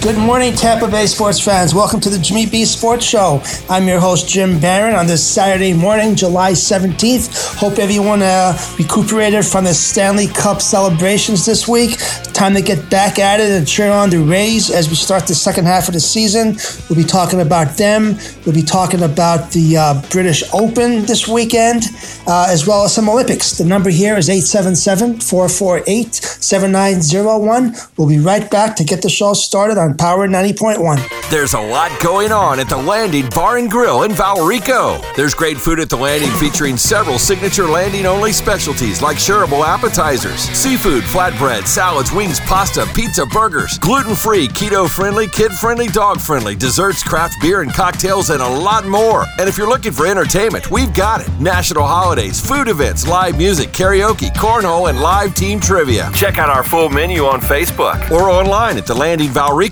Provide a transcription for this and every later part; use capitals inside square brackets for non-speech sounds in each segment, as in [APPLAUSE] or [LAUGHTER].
Good morning, Tampa Bay sports fans. Welcome to the Jimmy B Sports Show. I'm your host, Jim Barron, on this Saturday morning, July 17th. Hope everyone uh, recuperated from the Stanley Cup celebrations this week. Time to get back at it and cheer on the Rays as we start the second half of the season. We'll be talking about them. We'll be talking about the uh, British Open this weekend, uh, as well as some Olympics. The number here is 877 448 7901. We'll be right back to get the show started on Power 90.1. There's a lot going on at the Landing Bar and Grill in Valrico. There's great food at the Landing featuring several signature landing only specialties like shareable appetizers, seafood, flatbread, salads, wings, pasta, pizza, burgers, gluten free, keto friendly, kid friendly, dog friendly, desserts, craft beer and cocktails, and a lot more. And if you're looking for entertainment, we've got it. National holidays, food events, live music, karaoke, cornhole, and live team trivia. Check out our full menu on Facebook or online at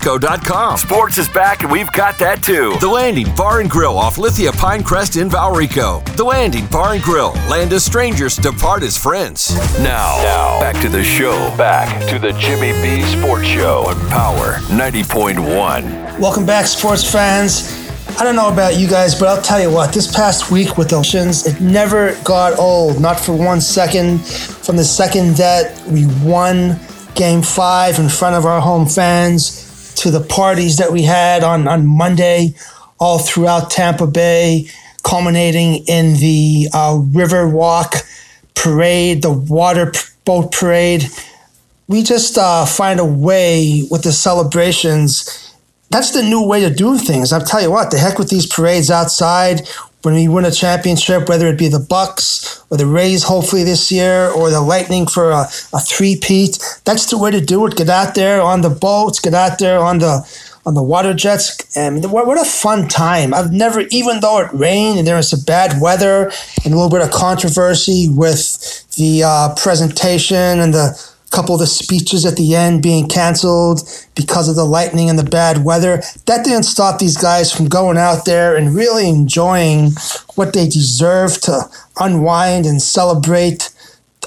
thelandingvalrico.com. Sports is back and we've got that too. The Landing Bar and Grill off Lithia Pinecrest in Valrico. The Landing Bar and Grill. Land as strangers, depart as friends. Now, now, back to the show. Back to the Jimmy B Sports Show on Power 90.1. Welcome back, sports fans. I don't know about you guys, but I'll tell you what, this past week with the Oceans, it never got old, not for one second. From the second that we won game five in front of our home fans to the parties that we had on, on Monday all throughout Tampa Bay, culminating in the uh, River Walk parade, the water boat parade. We just uh, find a way with the celebrations that's the new way to do things. I'll tell you what, the heck with these parades outside. When we win a championship, whether it be the Bucs or the Rays, hopefully this year, or the Lightning for a, a three-peat, that's the way to do it. Get out there on the boats, get out there on the on the water jets, and what, what a fun time! I've never, even though it rained and there was some bad weather and a little bit of controversy with the uh, presentation and the couple of the speeches at the end being canceled because of the lightning and the bad weather. That didn't stop these guys from going out there and really enjoying what they deserve to unwind and celebrate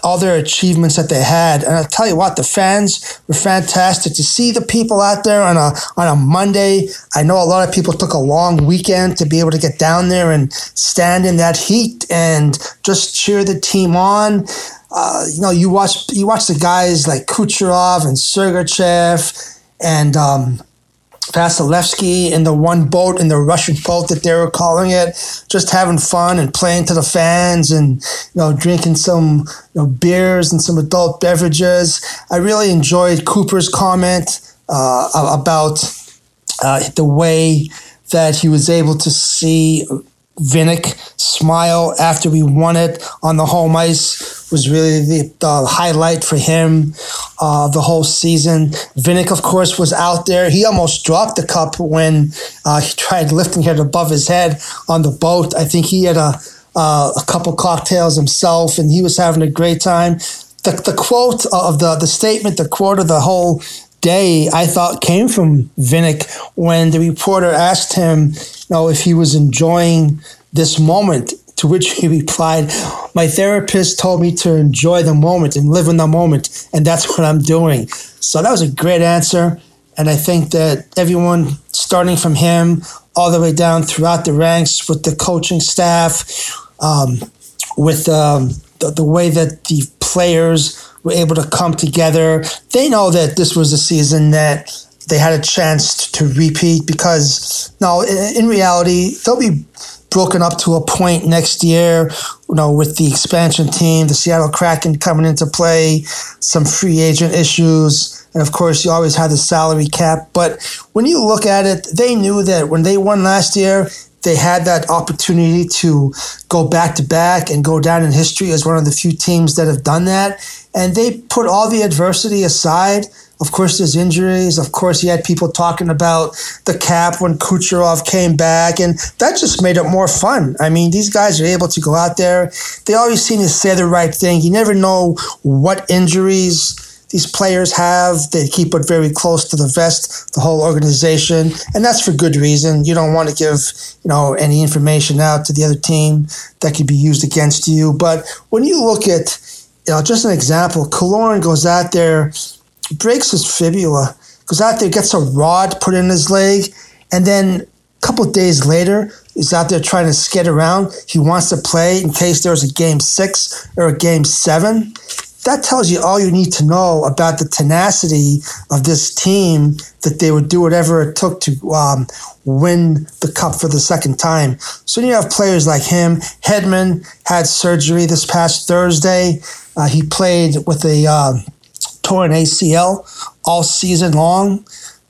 all their achievements that they had. And I'll tell you what, the fans were fantastic to see the people out there on a on a Monday. I know a lot of people took a long weekend to be able to get down there and stand in that heat and just cheer the team on. Uh, you know, you watch you watch the guys like Kucherov and Sergachev and um, Vasilevskiy in the one boat in the Russian boat that they were calling it, just having fun and playing to the fans and you know drinking some you know, beers and some adult beverages. I really enjoyed Cooper's comment uh, about uh, the way that he was able to see Vinik smile after we won it on the home ice was really the, the highlight for him uh, the whole season. Vinik, of course, was out there. He almost dropped the cup when uh, he tried lifting it above his head on the boat. I think he had a, uh, a couple cocktails himself, and he was having a great time. The, the quote of the, the statement, the quote of the whole day, I thought came from Vinik when the reporter asked him, you know, if he was enjoying this moment. To which he replied, My therapist told me to enjoy the moment and live in the moment, and that's what I'm doing. So that was a great answer. And I think that everyone, starting from him all the way down throughout the ranks with the coaching staff, um, with um, the, the way that the players were able to come together, they know that this was a season that they had a chance to repeat because, no, in, in reality, they'll be broken up to a point next year, you know, with the expansion team, the Seattle Kraken coming into play, some free agent issues. And of course, you always have the salary cap. But when you look at it, they knew that when they won last year, they had that opportunity to go back to back and go down in history as one of the few teams that have done that. And they put all the adversity aside of course, there's injuries. Of course, you had people talking about the cap when Kucherov came back, and that just made it more fun. I mean, these guys are able to go out there. They always seem to say the right thing. You never know what injuries these players have. They keep it very close to the vest, the whole organization, and that's for good reason. You don't want to give, you know, any information out to the other team that could be used against you. But when you look at, you know, just an example, Killorn goes out there, breaks his fibula, goes out there, gets a rod put in his leg, and then a couple days later, he's out there trying to skid around. He wants to play in case there's a game six or a game seven. That tells you all you need to know about the tenacity of this team that they would do whatever it took to um, win the cup for the second time. So you have players like him. Hedman had surgery this past Thursday. Uh, he played with a uh, torn ACL all season long.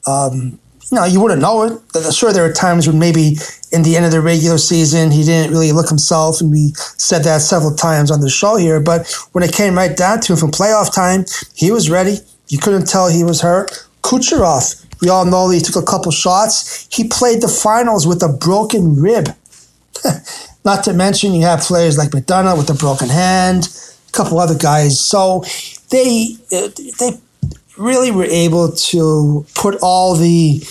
Um, you know, you wouldn't know it. Sure, there are times when maybe in the end of the regular season he didn't really look himself, and we said that several times on the show here. But when it came right down to him from playoff time, he was ready. You couldn't tell he was hurt. Kucherov, we all know he took a couple shots. He played the finals with a broken rib. [LAUGHS] Not to mention, you have players like McDonagh with a broken hand, a couple other guys. So they uh, they really were able to put all the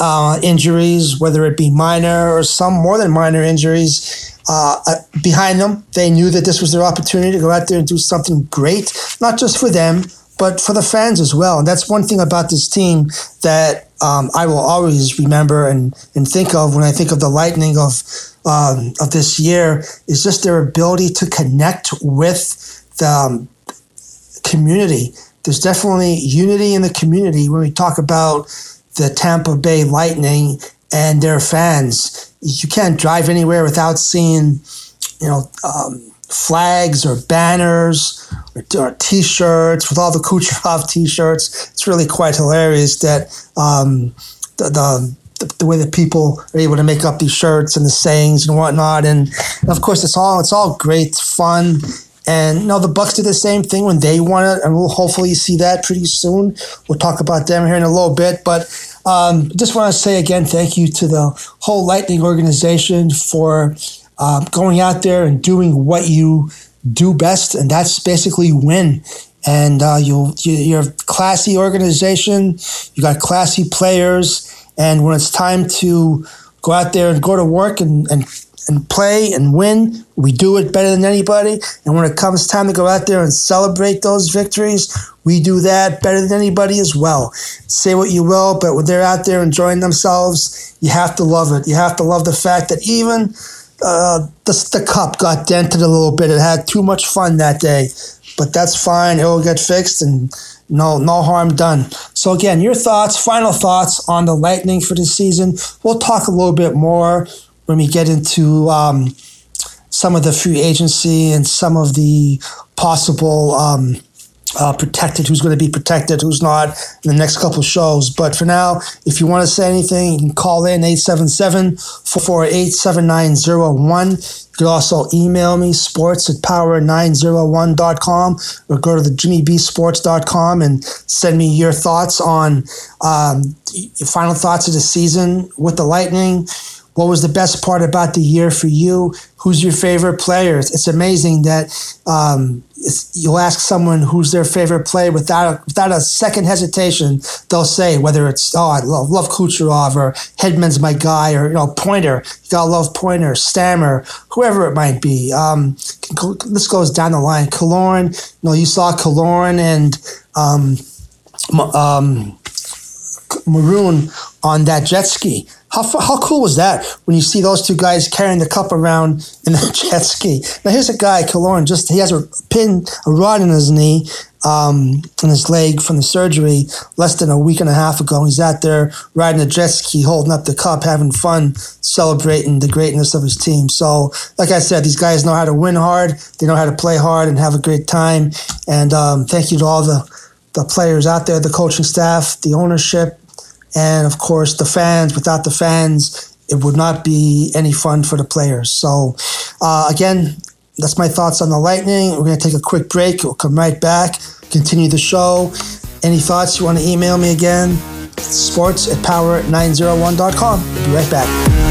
uh, injuries, whether it be minor or some more than minor injuries, uh, uh, behind them. They knew that this was their opportunity to go out there and do something great, not just for them, but for the fans as well. And that's one thing about this team that um, I will always remember and, and think of when I think of the Lightning of um, of this year is just their ability to connect with the um, community there's definitely unity in the community when we talk about the Tampa Bay Lightning and their fans. You can't drive anywhere without seeing, you know, um, flags or banners or, or, T-shirts with all the Kucherov [LAUGHS] T-shirts. It's really quite hilarious that um, the, the the, way that people are able to make up these shirts and the sayings and whatnot. And of course, it's all it's all great fun and know the Bucs did the same thing when they won it, and we'll hopefully see that pretty soon. We'll talk about them here in a little bit, but um, just want to say again, thank you to the whole Lightning organization for uh, going out there and doing what you do best, and that's basically win. And uh, you you're a classy organization. You got classy players, and when it's time to go out there and go to work and, and and play and win. We do it better than anybody. And when it comes time to go out there and celebrate those victories, we do that better than anybody as well. Say what you will, but when they're out there enjoying themselves, you have to love it. You have to love the fact that even uh, the, the cup got dented a little bit. It had too much fun that day, but that's fine. It will get fixed and no no harm done. So again, your thoughts, final thoughts on the Lightning for this season. We'll talk a little bit more when we get into um, some of the free agency and some of the possible um, uh, protected, who's going to be protected, who's not in the next couple shows. But for now, if you want to say anything, you can call in 877 448 7901. You could also email me, sports at power901.com, or go to the jimmybsports.com and send me your thoughts on um, final thoughts of the season with the Lightning what was the best part about the year for you? Who's your favorite players? It's amazing that um, you'll ask someone who's their favorite player without a, without a second hesitation. They'll say whether it's oh I love, love Kucherov or Hedman's my guy or you know Pointer. You gotta love Pointer, Stammer, whoever it might be. Um, this goes down the line. Killorn, you know you saw Killorn and um, um, Maroon on that jet ski. How, how cool was that when you see those two guys carrying the cup around in a [LAUGHS] jet ski? Now here's a guy, Killorn, just he has a pin, a rod in his knee, um, in his leg from the surgery less than a week and a half ago. He's out there riding a jet ski, holding up the cup, having fun, celebrating the greatness of his team. So, like I said, these guys know how to win hard, they know how to play hard, and have a great time. And um, thank you to all the the players out there, the coaching staff, the ownership, and of course the fans. Without the fans, it would not be any fun for the players. So, uh, again, that's my thoughts on the Lightning. We're going to take a quick break. We'll come right back, continue the show. Any thoughts you want to email me again? Sports at power901.com. We'll be right back.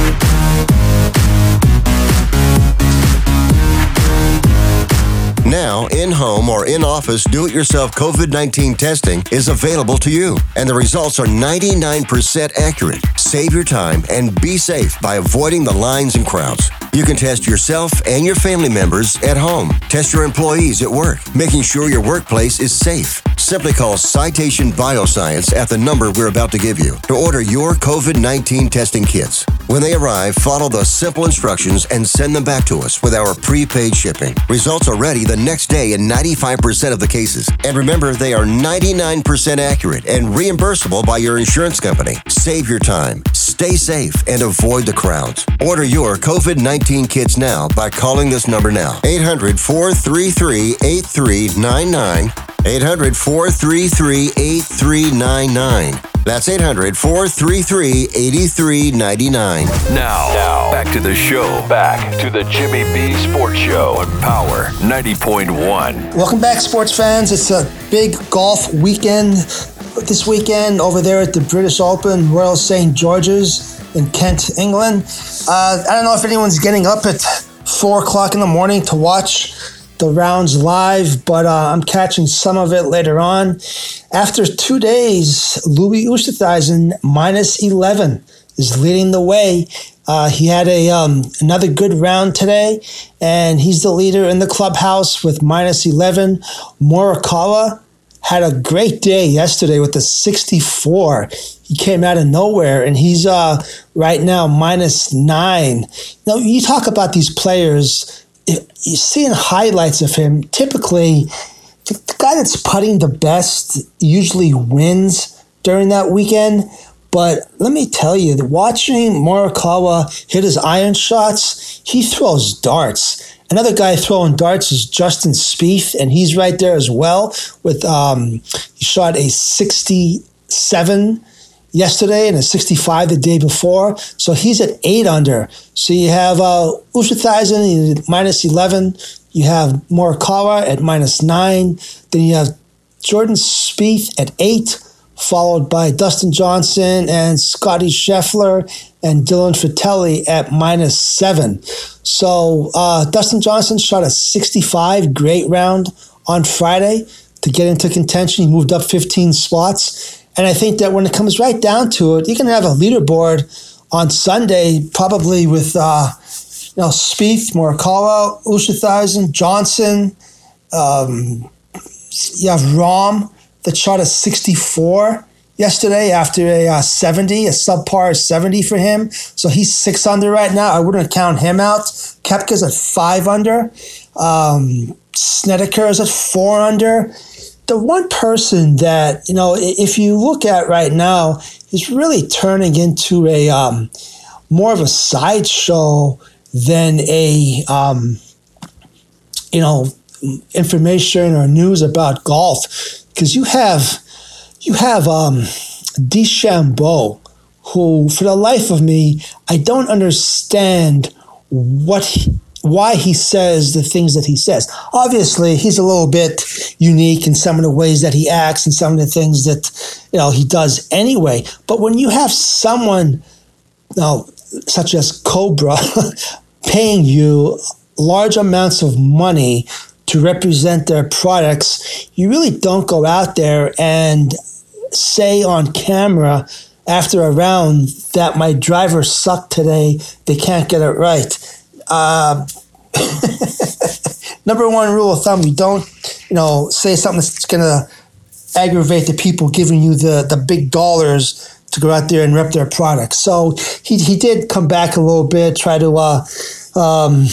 Now, in home or in office do it yourself COVID 19 testing is available to you, and the results are 99% accurate. Save your time and be safe by avoiding the lines and crowds. You can test yourself and your family members at home. Test your employees at work, making sure your workplace is safe. Simply call Citation Bioscience at the number we're about to give you to order your COVID 19 testing kits. When they arrive, follow the simple instructions and send them back to us with our prepaid shipping. Results are ready the next day in 95% of the cases. And remember, they are 99% accurate and reimbursable by your insurance company. Save your time, stay safe, and avoid the crowds. Order your COVID 19 kits now by calling this number now 800 433 8399. 800 433 8399. That's 800 433 8399. Now, now, back to the show. Back to the Jimmy B Sports Show on Power 90.1. Welcome back, sports fans. It's a big golf weekend this weekend over there at the British Open, Royal St. George's in Kent, England. Uh, I don't know if anyone's getting up at 4 o'clock in the morning to watch the rounds live, but uh, I'm catching some of it later on. After two days, Louis Oosthuizen minus 11 is leading the way. Uh, he had a um, another good round today, and he's the leader in the clubhouse with minus 11. Morikawa had a great day yesterday with the 64. He came out of nowhere, and he's uh, right now minus nine. Now, you talk about these players you seeing highlights of him, typically the, the guy that's putting the best usually wins during that weekend. But let me tell you, watching Morikawa hit his iron shots, he throws darts. Another guy throwing darts is Justin Spieth, and he's right there as well. With um, he shot a 67 yesterday and a 65 the day before. So he's at eight under. So you have uh, Oosthuizen minus 11. You have Morikawa at minus nine. Then you have Jordan Spieth at eight, followed by Dustin Johnson and Scotty Scheffler and Dylan Frittelli at minus seven. So uh, Dustin Johnson shot a 65 great round on Friday to get into contention. He moved up 15 spots. And I think that when it comes right down to it, you can have a leaderboard on Sunday, probably with uh, you know Spieth, Morikawa, Oosthuizen, Johnson. Um, you have Rahm that shot a 64 yesterday after a uh, 70, a subpar 70 for him. So he's six under right now. I wouldn't count him out. Koepka's at five under. Um, Snedeker is at four under the one person that you know, if you look at right now, is really turning into a um, more of a sideshow than a um, you know information or news about golf. Because you have you have um, who for the life of me I don't understand what he, why he says the things that he says. Obviously, he's a little bit unique in some of the ways that he acts and some of the things that you know he does anyway. But when you have someone, you know, such as Cobra, [LAUGHS] paying you large amounts of money to represent their products, you really don't go out there and say on camera after a round that my driver sucked today, they can't get it right uh, [LAUGHS] number one rule of thumb: you don't, you know, say something that's to aggravate the people giving you the the big dollars to go out there and rep their product. So he he did come back a little bit, try to uh, um,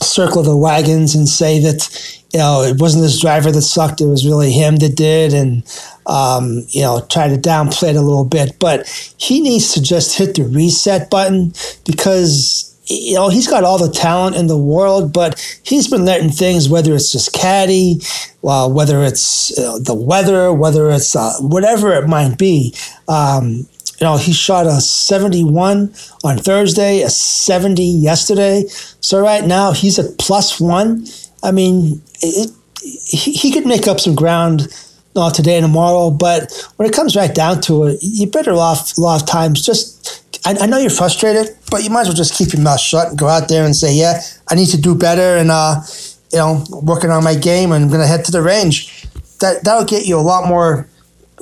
circle the wagons and say that you know it wasn't this driver that sucked; it was really him that did, and um, you know try to downplay it a little bit. But he needs to just hit the reset button because you know, he's got all the talent in the world, but he's been letting things, whether it's just caddy, well, whether it's uh, the weather, whether it's uh, whatever it might be. Um, you know, he shot a 71 on Thursday, a 70 yesterday. So right now he's at plus one. I mean, it, he, he could make up some ground uh, today and tomorrow, but when it comes right down to it, you're better off a lot of times just I, I, know you're frustrated, but you might as well just keep your mouth shut and go out there and say, yeah, I need to do better. And, uh, you know, working on my game and I'm going to head to the range. That that'll get you a lot more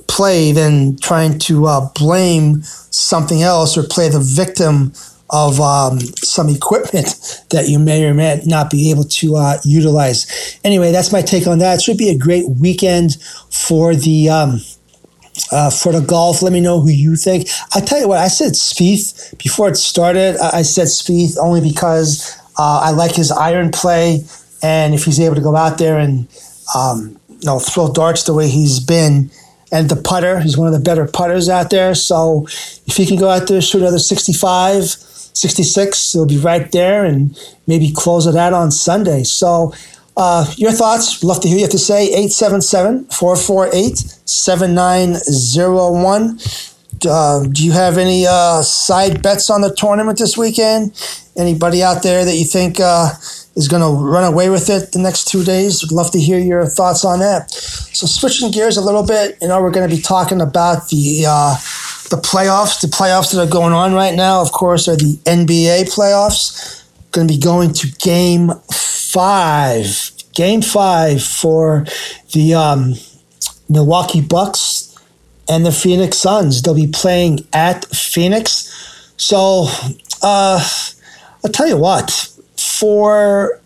play than trying to uh, blame something else or play the victim of um, some equipment that you may or may not be able to uh, utilize. Anyway, that's my take on that. It should be a great weekend for the. Um, uh, for the golf, let me know who you think. I tell you what, I said Spieth before it started. I said Spieth only because uh, I like his iron play, and if he's able to go out there and um, you know throw darts the way he's been, and the putter, he's one of the better putters out there. So if he can go out there shoot another 65, 66, he'll be right there, and maybe close it out on Sunday. So. Uh, your thoughts, love to hear you have to say 877 448 7901. Uh, do you have any uh, side bets on the tournament this weekend? Anybody out there that you think uh, is going to run away with it the next two days? Would love to hear your thoughts on that. So switching gears a little bit, you know, we're going to be talking about the uh, the playoffs. The playoffs that are going on right now, of course, are the NBA playoffs. Going to be going to Game Five. Game Five for the um, Milwaukee Bucks and the Phoenix Suns. They'll be playing at Phoenix. So. Uh, I'll tell you what, for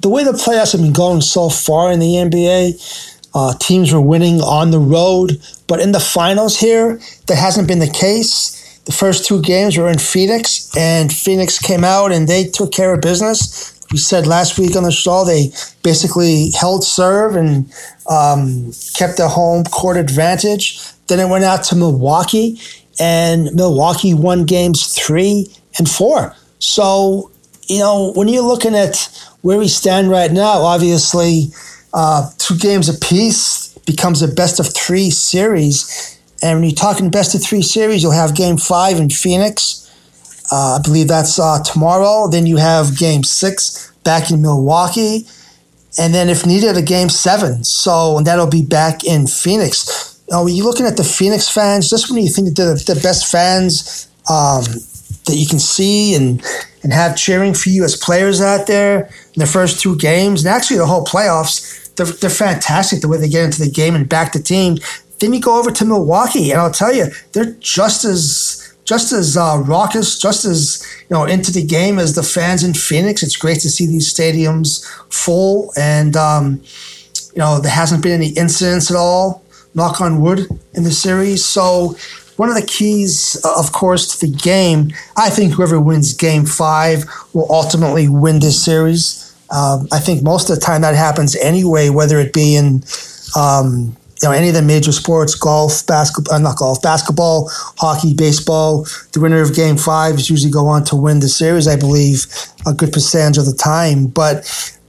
the way the playoffs have been going so far in the NBA, uh, teams were winning on the road, but in the finals here, that hasn't been the case. The first two games were in Phoenix, and Phoenix came out and they took care of business. We said last week on the show they basically held serve and um, kept the home court advantage. Then it went out to Milwaukee, and Milwaukee won games three and four. So, you know, when you're looking at where we stand right now, obviously, uh, two games apiece becomes a best of three series. And when you're talking best of three series, you'll have game five in Phoenix. Uh, I believe that's uh, tomorrow. Then you have game six back in Milwaukee. And then, if needed, a game seven. So, and that'll be back in Phoenix. Know, when you're looking at the Phoenix fans, just when you think they're the best fans, um, that you can see and and have cheering for you as players out there in the first two games and actually the whole playoffs. They're, they're fantastic the way they get into the game and back the team. Then you go over to Milwaukee, and I'll tell you, they're just as just as uh, raucous, just as you know into the game as the fans in Phoenix. It's great to see these stadiums full, and um, you know there hasn't been any incidents at all. Knock on wood in the series. So one of the keys, uh, of course, to the game, I think whoever wins game five will ultimately win this series. Um, I think most of the time that happens anyway, whether it be in um, you know any of the major sports, golf, basketball, uh, not golf, basketball, hockey, baseball. The winner of Game Five is usually go on to win the series. I believe a good percentage of the time, but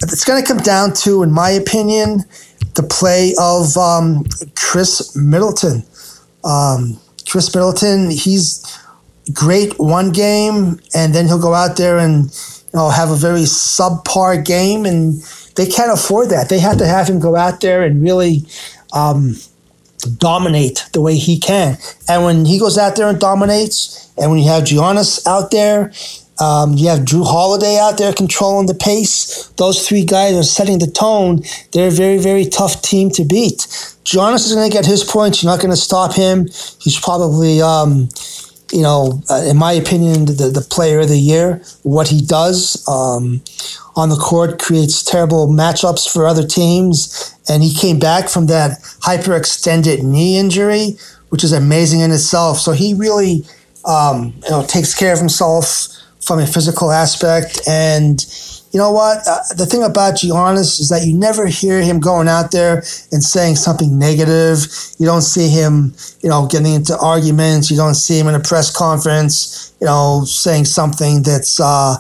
it's going to come down to, in my opinion, the play of um, Khris Middleton. Um, Khris Middleton, he's great one game, and then he'll go out there and you know have a very subpar game, and they can't afford that. They have to have him go out there and really um, dominate the way he can. And when he goes out there and dominates, and when you have Giannis out there, um, you have Jrue Holiday out there controlling the pace. Those three guys are setting the tone. They're a very, very tough team to beat. Giannis is going to get his points. You're not going to stop him. He's probably, um, you know, uh, in my opinion, the, the player of the year. What he does um, on the court creates terrible matchups for other teams. And he came back from that hyperextended knee injury, which is amazing in itself. So he really, um, you know, takes care of himself from a physical aspect. And you know what? Uh, the thing about Giannis is that you never hear him going out there and saying something negative. You don't see him, you know, getting into arguments. You don't see him in a press conference, you know, saying something that's, uh,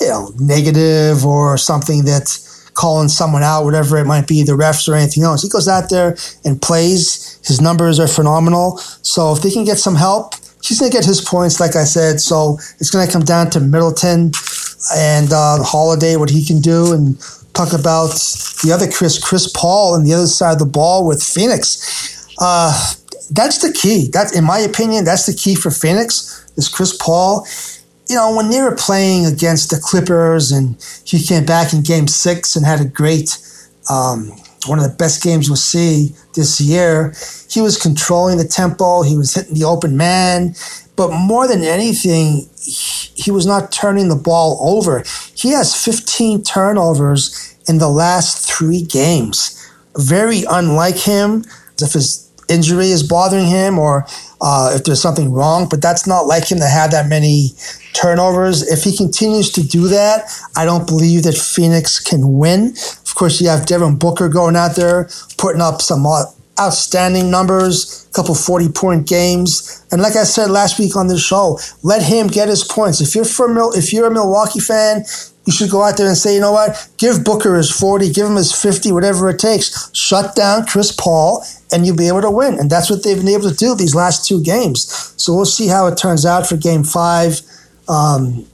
you know, negative or something that's calling someone out, whatever it might be, the refs or anything else. He goes out there and plays. His numbers are phenomenal. So if they can get some help, he's going to get his points, like I said. So it's going to come down to Middleton and uh, Holiday, what he can do, and talk about the other Chris, Chris Paul, and the other side of the ball with Phoenix. Uh, that's the key. That's in my opinion, that's the key for Phoenix is Chris Paul. you know, when they were playing against the Clippers and he came back in game six and had a great, um, one of the best games we'll see this year, he was controlling the tempo, he was hitting the open man. But more than anything, he was not turning the ball over. He has 15 turnovers in the last three games. Very unlike him. If his injury is bothering him or uh, if there's something wrong, but that's not like him to have that many turnovers. If he continues to do that, I don't believe that Phoenix can win. Of course, you have Devin Booker going out there putting up some outstanding numbers, a couple 40 point games. And like I said last week on this show, let him get his points. If you're from if you're a Milwaukee fan, you should go out there and say, you know what? Give Booker his 40, give him his 50, whatever it takes. Shut down Chris Paul, and you'll be able to win. And that's what they've been able to do these last two games. So we'll see how it turns out for game five. Um,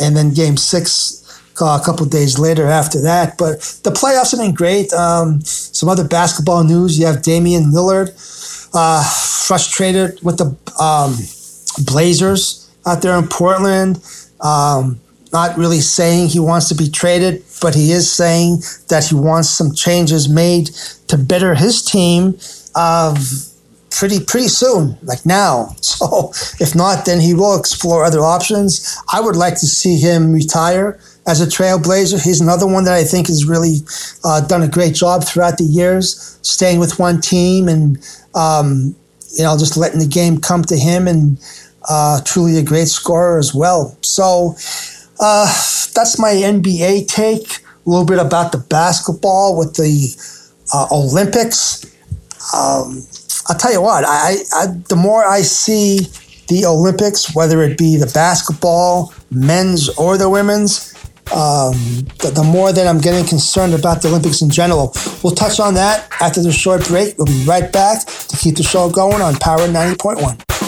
and then game six a couple days later after that. But the playoffs have been great. Um, some other basketball news: you have Damian Lillard uh, frustrated with the um, Blazers out there in Portland. Um, not really saying he wants to be traded, but he is saying that he wants some changes made to better his team uh, pretty pretty soon, like now. [LAUGHS] So if not, then he will explore other options. I would like to see him retire as a trailblazer. He's another one that I think has really uh, done a great job throughout the years, staying with one team and um, you know just letting the game come to him, and uh, truly a great scorer as well. So uh, that's my NBA take. A little bit about the basketball with the uh, Olympics. Um, I'll tell you what. I, I the more I see the Olympics, whether it be the basketball, men's or the women's, um, the, the, more that I'm getting concerned about the Olympics in general. We'll touch on that after the short break. We'll be right back to keep the show going on Power 90.1.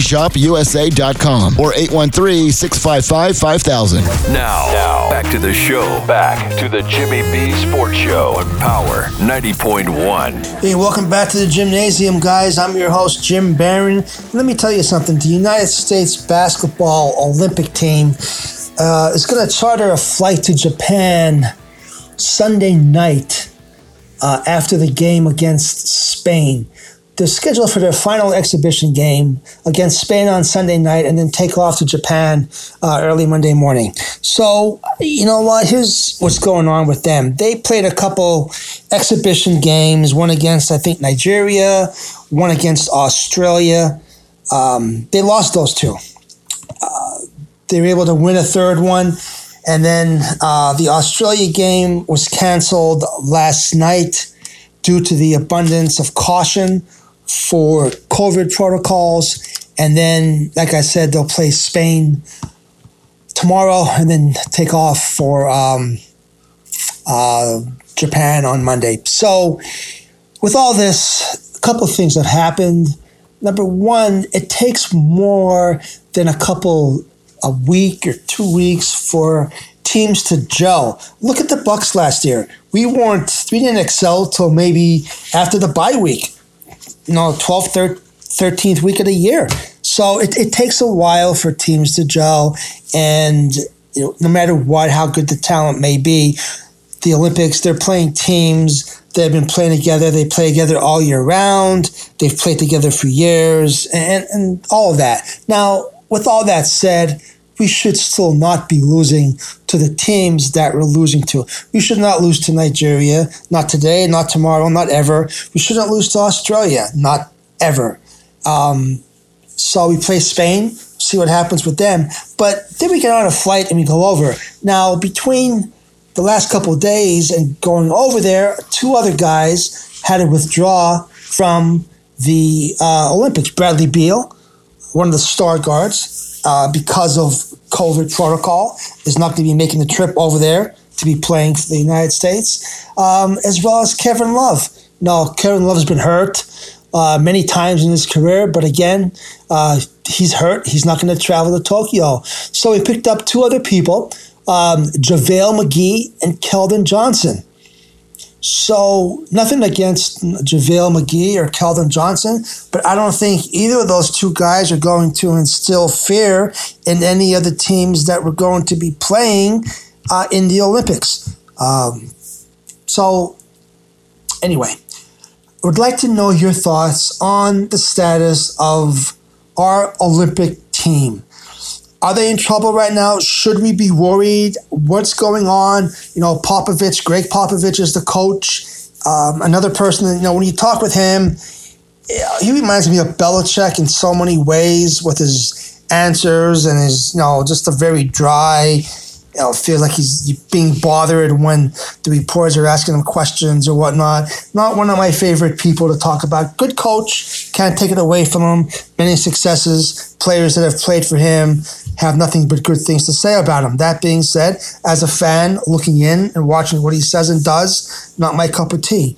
ShopUSA.com or 813-655-5000. Now, now, back to the show. Back to the Jimmy B Sports Show on Power 90.1. Hey, welcome back to the Jimnasium, guys. I'm your host, Jim Barron. Let me tell you something. The United States basketball Olympic team uh, is going to charter a flight to Japan Sunday night uh, after the game against Spain they're scheduled for their final exhibition game against Spain on Sunday night and then take off to Japan uh, early Monday morning. So, you know what? Here's what's going on with them. They played a couple exhibition games, one against, I think, Nigeria, one against Australia. Um, they lost those two. Uh, they were able to win a third one. And then uh, the Australia game was canceled last night due to the abundance of caution for COVID protocols. And then, like I said, they'll play Spain tomorrow and then take off for um, uh, Japan on Monday. So, with all this, a couple of things have happened. Number one, it takes more than a couple a week or two weeks for teams to gel. Look at the Bucs last year. We weren't we didn't excel till maybe after the bye week know, 12th, 13th week of the year. So it, it takes a while for teams to gel. And you know, no matter what, how good the talent may be, the Olympics, they're playing teams that have been playing together. They play together all year round. They've played together for years and, and all of that. Now, with all that said, we should still not be losing to the teams that we're losing to. We should not lose to Nigeria, not today, not tomorrow, not ever. We shouldn't lose to Australia, not ever. Um, so we play Spain, see what happens with them. But then we get on a flight and we go over. Now, between the last couple days and going over there, two other guys had to withdraw from the uh, Olympics. Bradley Beal, one of the star guards, uh, because of COVID protocol, is not going to be making the trip over there to be playing for the United States, um, as well as Kevin Love. Now, Kevin Love has been hurt uh, many times in his career, but again, uh, he's hurt. He's not going to travel to Tokyo. So he picked up two other people, um, JaVale McGee and Keldon Johnson. So nothing against JaVale McGee or Keldon Johnson, but I don't think either of those two guys are going to instill fear in any of the teams that we're going to be playing uh, in the Olympics. Um, so anyway, I would like to know your thoughts on the status of our Olympic team. Are they in trouble right now? Should we be worried? What's going on? You know, Popovich, Gregg Popovich is the coach. Um, another person, you know, when you talk with him, he reminds me of Belichick in so many ways with his answers and his, you know, just a very dry, you know, feels like he's being bothered when the reporters are asking him questions or whatnot. Not one of my favorite people to talk about. Good coach, can't take it away from him. Many successes, players that have played for him have nothing but good things to say about him. That being said, as a fan looking in and watching what he says and does, not my cup of tea.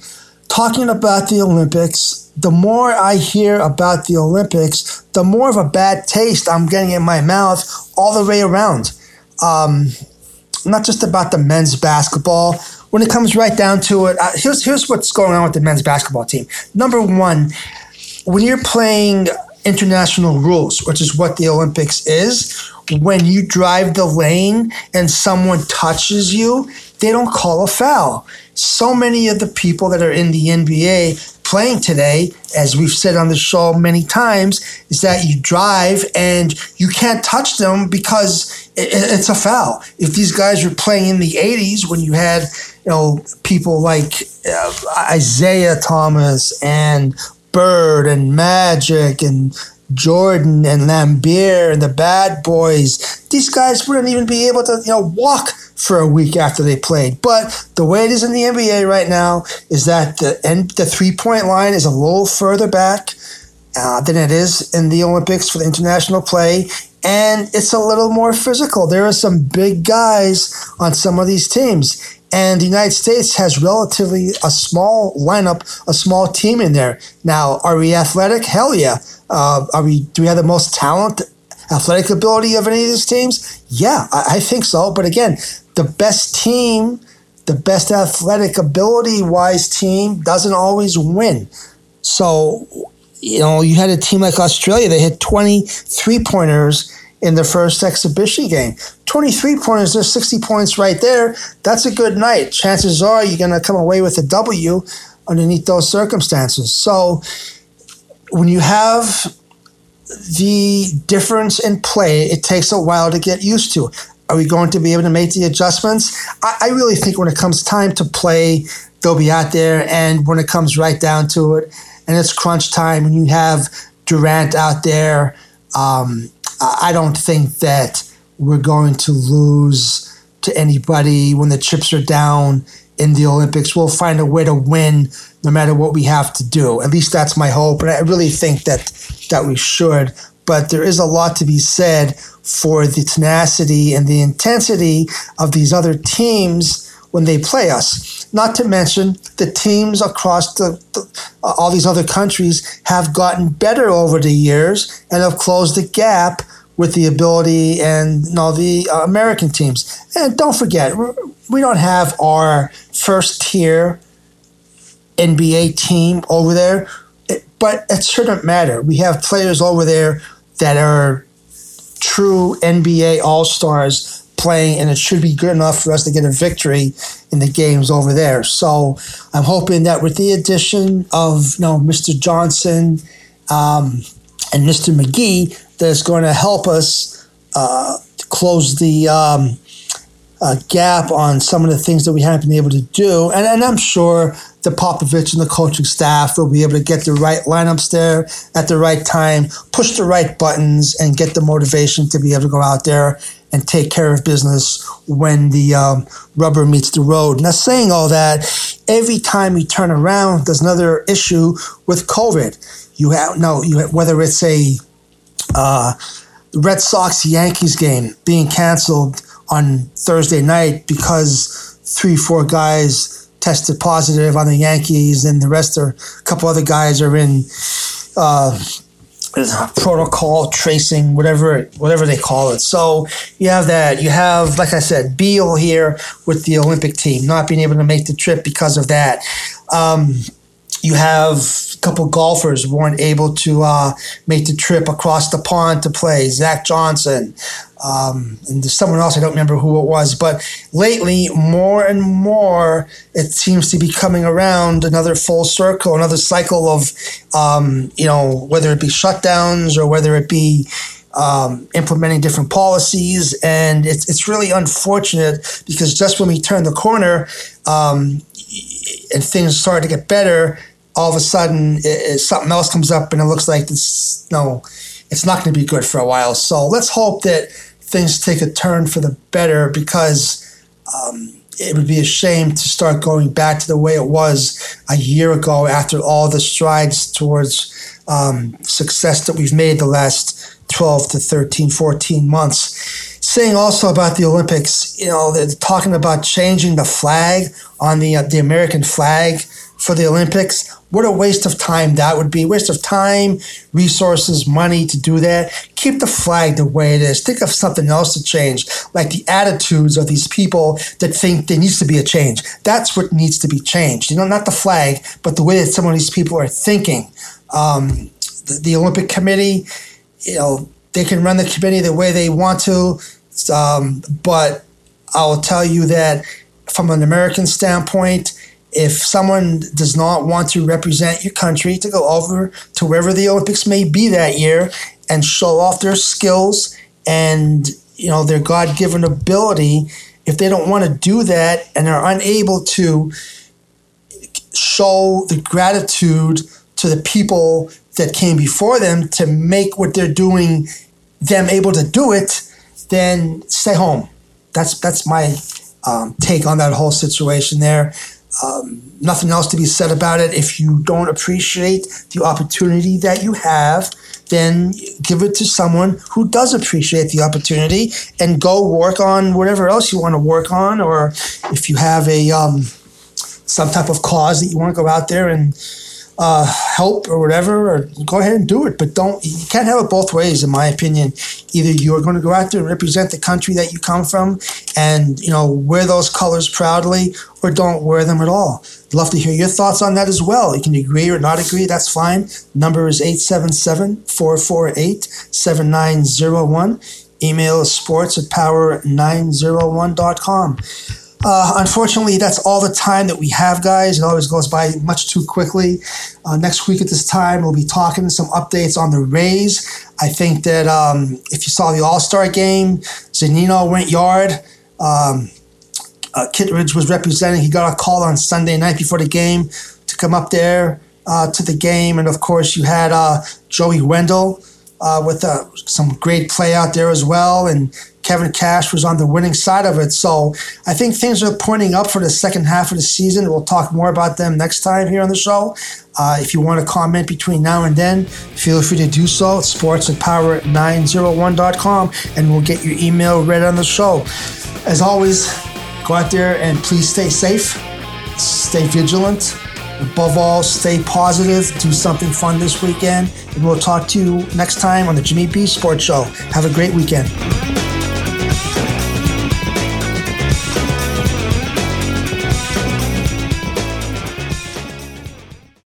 Talking about the Olympics, the more I hear about the Olympics, the more of a bad taste I'm getting in my mouth all the way around um, not just about the men's basketball. When it comes right down to it, uh, here's here's what's going on with the men's basketball team. Number one, when you're playing international rules, which is what the Olympics is, when you drive the lane and someone touches you, they don't call a foul. So many of the people that are in the NBA playing today, as we've said on the show many times, is that you drive and you can't touch them because it's a foul. If these guys were playing in the 80s when you had, you know, people like uh, Isiah Thomas and Bird and Magic and Jordan and Laimbeer and the Bad Boys, these guys wouldn't even be able to, you know, walk for a week after they played. But the way it is in the NBA right now is that the end, the three point line is a little further back uh, than it is in the Olympics for the international play, and it's a little more physical. There are some big guys on some of these teams. And the United States has relatively a small lineup, a small team in there. Now, are we athletic? Hell yeah. Uh, are we? Do we have the most talent, athletic ability of any of these teams? Yeah, I, I think so. But again, the best team, the best athletic ability wise team doesn't always win. So, you know, you had a team like Australia, they hit 23 pointers in the first exhibition game. 23 pointers, there's 60 points right there. That's a good night. Chances are you're going to come away with a W underneath those circumstances. So, when you have the difference in play, it takes a while to get used to. Are we going to be able to make the adjustments? I, I really think when it comes time to play, they'll be out there. And when it comes right down to it, and it's crunch time, and you have Durant out there, um, I don't think that we're going to lose to anybody when the chips are down in the Olympics. We'll find a way to win no matter what we have to do. At least that's my hope, and I really think that that we should. But there is a lot to be said for the tenacity and the intensity of these other teams when they play us. Not to mention the teams across the, the all these other countries have gotten better over the years and have closed the gap with the ability and you know, the uh, American teams. And don't forget, we don't have our first tier NBA team over there, but it shouldn't matter. We have players over there that are true NBA All Stars playing, and it should be good enough for us to get a victory in the games over there. So I'm hoping that with the addition of you know Mr. Johnson um, and Mr. McGee, that's going to help us uh, close the um, uh, gap on some of the things that we haven't been able to do. And, and I'm sure the Popovich and the coaching staff will be able to get the right lineups there at the right time, push the right buttons, and get the motivation to be able to go out there and take care of business when the um, rubber meets the road. Now, saying all that, every time you turn around, there's another issue with COVID. You have no, you have, whether it's a uh, the Red Sox Yankees game being canceled on Thursday night because three, four guys tested positive on the Yankees, and the rest are a couple other guys are in uh, protocol tracing, whatever whatever they call it. So you have that. You have, like I said, Beal here with the Olympic team not being able to make the trip because of that. Um, you have couple golfers weren't able to uh, make the trip across the pond to play. Zach Johnson, um, and there's someone else I don't remember who it was. But lately, more and more, it seems to be coming around another full circle, another cycle of, um, you know, whether it be shutdowns or whether it be um, implementing different policies. And it's, it's really unfortunate because just when we turn the corner um, and things started to get better, all of a sudden it, it, something else comes up and it looks like this, no, it's not going to be good for a while. So let's hope that things take a turn for the better because um, it would be a shame to start going back to the way it was a year ago after all the strides towards um, success that we've made the last 12 to 13, 14 months. Saying also about the Olympics, you know, they're talking about changing the flag on the uh, the American flag for the Olympics. What a waste of time that would be. Waste of time, resources, money to do that. Keep the flag the way it is. Think of something else to change, like the attitudes of these people that think there needs to be a change. That's what needs to be changed. You know, not the flag, but the way that some of these people are thinking. Um, the, the, Olympic Committee, you know, they can run the committee the way they want to, um, but I will tell you that from an American standpoint, if someone does not want to represent your country to go over to wherever the Olympics may be that year and show off their skills and you know their God-given ability, if they don't want to do that and are unable to show the gratitude to the people that came before them to make what they're doing them able to do it, then stay home. That's that's my um, take on that whole situation there. Um, nothing else to be said about it. If you don't appreciate the opportunity that you have, then give it to someone who does appreciate the opportunity and go work on whatever else you want to work on. Or if you have a um, some type of cause that you want to go out there and uh, help or whatever, or go ahead and do it. But don't you can't have it both ways, in my opinion. Either you're going to go out there and represent the country that you come from, and you know wear those colors proudly, or don't wear them at all. I'd love to hear your thoughts on that as well. You can agree or not agree. That's fine. Number is 877-448-7901. Email is sports at power901.com. Uh, unfortunately, that's all the time that we have, guys. It always goes by much too quickly. Uh, next week at this time, we'll be talking some updates on the Rays. I think that um, if you saw the All Star game, Zunino went yard. Um, uh, Kittredge was representing. He got a call on Sunday night before the game to come up there uh, to the game. And of course, you had uh, Joey Wendle uh, with some great play out there as well. And Kevin Cash was on the winning side of it. So I think things are pointing up for the second half of the season. We'll talk more about them next time here on the show. Uh, if you want to comment between now and then, feel free to do so. It's sports at power901.com and we'll get your email read on the show. As always, go out there and please stay safe, stay vigilant. Above all, stay positive, do something fun this weekend, and we'll talk to you next time on the Jimmy B Sports Show. Have a great weekend.